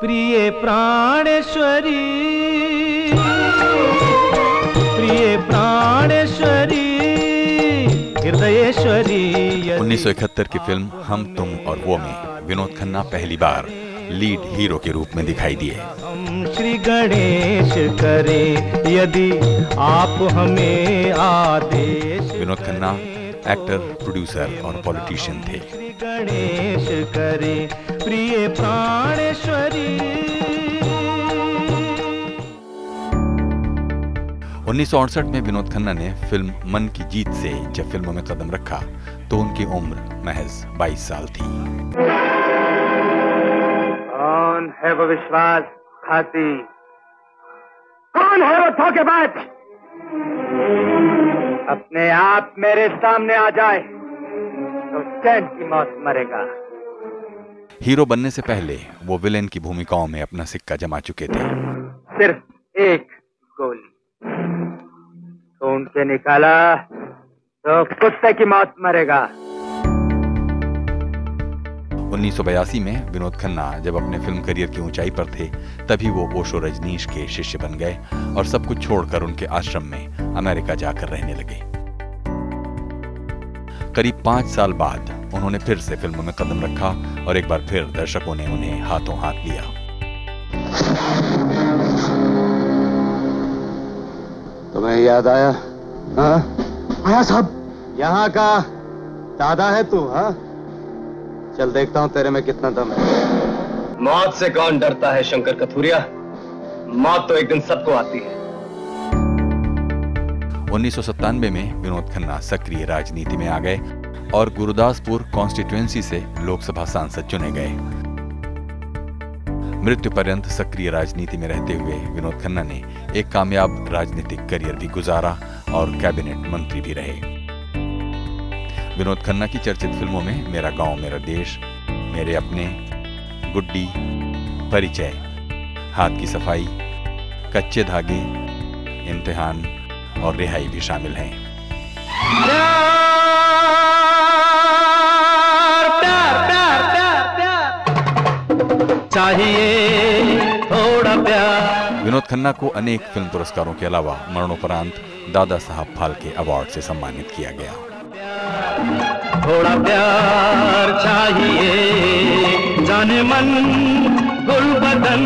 प्रिय प्राणेश्वरी। प्रिय प्राणेश्वरी हृदयेश्वरी यदि 1971 की फ़िल्म हम तुम और वो में विनोद खन्ना पहली बार लीड हीरो के रूप में दिखाई दिए। श्री गणेश करें यदि आप हमें आदेश विनोद खन्ना एक्टर प्रोड्यूसर और पॉलिटिशियन थे। श्री गणेश करें प्रिय प्राणेश्वरी 1968 में विनोद खन्ना ने फ़िल्म मन की जीत से जब फ़िल्मों में कदम रखा तो उनकी उम्र महज 22 साल थी। कौन है वो विश्वास घाती? कौन है वो धोखेबाज? अपने आप मेरे सामने आ जाए तो चैन की मौत मरेगा। हीरो बनने से पहले वो विलेन की भूमिकाओं में अपना सिक्का जमा चुके थे। सिर्फ़ एक गोली। ढूंढ के निकाला तो कुत्ते की मौत मरेगा। 1982 में विनोद खन्ना जब अपने फ़िल्म करियर की ऊंचाई पर थे, तभी वो ओशो रजनीश के शिष्य बन गए और सब कुछ छोड़कर उनके आश्रम में अमेरिका जाकर रहने लगे। करीब पाँच साल बाद उन्होंने फिर से फ़िल्मों में कदम रखा और एक बार फिर दर्शकों ने उन्हें हाथों हाथ लिया। तुम्हें याद आया? हाँ? आया साहब। यहाँ का दादा है तू हाँ? चल देखता हूँ तेरे में कितना दम है। मौत से कौन डरता है शंकर कथुरिया? मौत तो एक दिन सबको आती है। उन्नीस सौ सत्तानवे में विनोद खन्ना सक्रिय राजनीति में आ गए और गुरुदासपुर कॉन्स्टिट्युएंसी से लोकसभा सांसद चुने गए। मृत्यु पर्यंत सक्रिय राजनीति में रहते हुए विनोद खन्ना ने एक कामयाब राजनीतिक करियर भी गुजारा और कैबिनेट मंत्री भी रहे। विनोद खन्ना की चर्चित फ़िल्मों में मेरा गाँव, मेरा देश, मेरे अपने, गुड्डी, परिचय, हाथ की सफ़ाई, कच्चे धागे, इम्तिहान और रिहाई भी शामिल हैं। चाहिए थोड़ा प्यार। विनोद खन्ना को अनेक फ़िल्म पुरस्कारों के अलावा मरणोपरांत दादा साहब फालके अवार्ड से सम्मानित किया गया। थोड़ा प्यार चाहिए जाने मन गुल बदन।